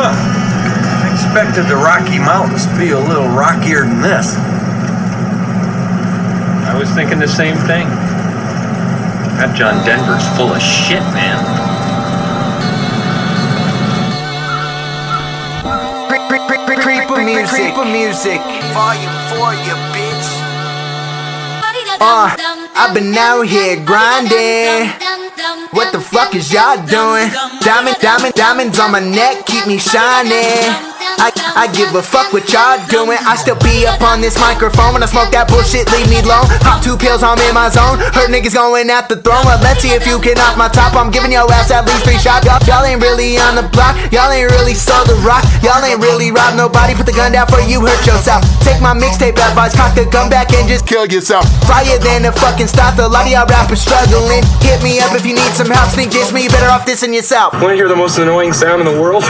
Huh. I expected the Rocky Mountains to be a little rockier than this. I was thinking the same thing. That John Denver's full of shit, man. Kreepa music. Kreepa music. Volume 4, you bitch. Uh, I've been out here grinding. Fuck is y'all doing? Diamond, diamond, diamonds on my neck keep me shining. I, I give a fuck what y'all doing. I still be up on this microphone when I smoke that bullshit, leave me alone. Pop two pills, I'm in my zone. Hurt niggas going at the throne. Well, let's see if you can off my top. I'm giving your ass at least three shots. Y'all, y'all ain't really on the block. Y'all ain't really sold the rock. Y'all ain't really robbed nobody. Put the gun down for you, hurt yourself. Take my mixtape advice, cock the gun back and just Kill yourself. Fire than a fucking stop. A lot of y'all rappers struggling. Hit me up if you need some help. Sneak this me, better off this dissing yourself. Want to hear the most annoying sound in the world?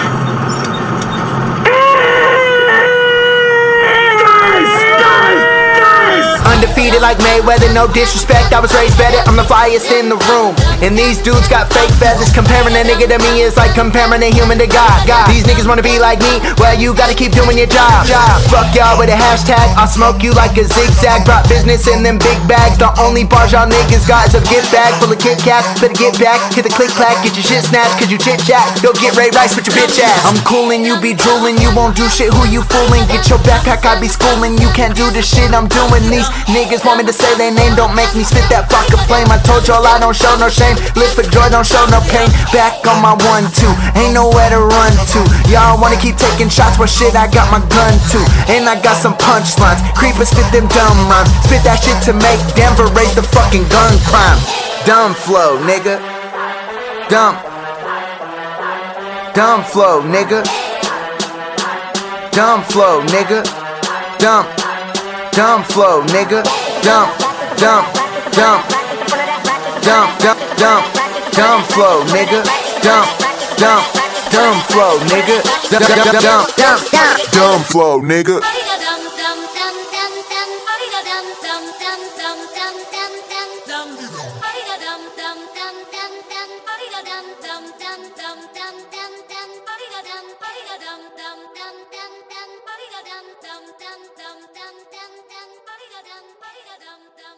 Like Mayweather, no disrespect. I was raised better, I'm the flyest in the room. And these dudes got fake feathers. Comparing a nigga to me is like comparing a human to God. God. These niggas wanna be like me, well, you gotta keep doing your job. job. Fuck y'all with a hashtag, I'll smoke you like a zigzag. Brought business in them big bags. The only bars y'all niggas got is a gift bag full of Kit Kats. Better get back, hit the click clack, get your shit snatched, cause you chit chat. Go get Ray Rice with your bitch ass. I'm coolin', you be drooling, you won't do shit, who you fooling? Get your backpack, I be schooling, you can't do the shit I'm doing. These niggas want me to say their name, don't make me spit that fucking flame. I told y'all I don't show no shame, live for joy, don't show no pain. Back on my one, two, ain't nowhere to run to. Y'all wanna keep taking shots, well shit, I got my gun too. And I got some punchlines, creepers spit them dumb rhymes. Spit that shit to make Denver raise the fucking gun crime. Dumb flow, nigga. Dumb. Dumb flow, nigga. Dumb flow, nigga. Dumb. Dumb flow, nigga. Dumb. Dumb. Dumb. Dumb. Dumb. Dumb. Dumb flow, nigga. Dumb. Dumb. Dumb flow, nigga. Dumb. Dumb. Dumb. Dumb. Dumb. Dumb flow, nigga. Dum dum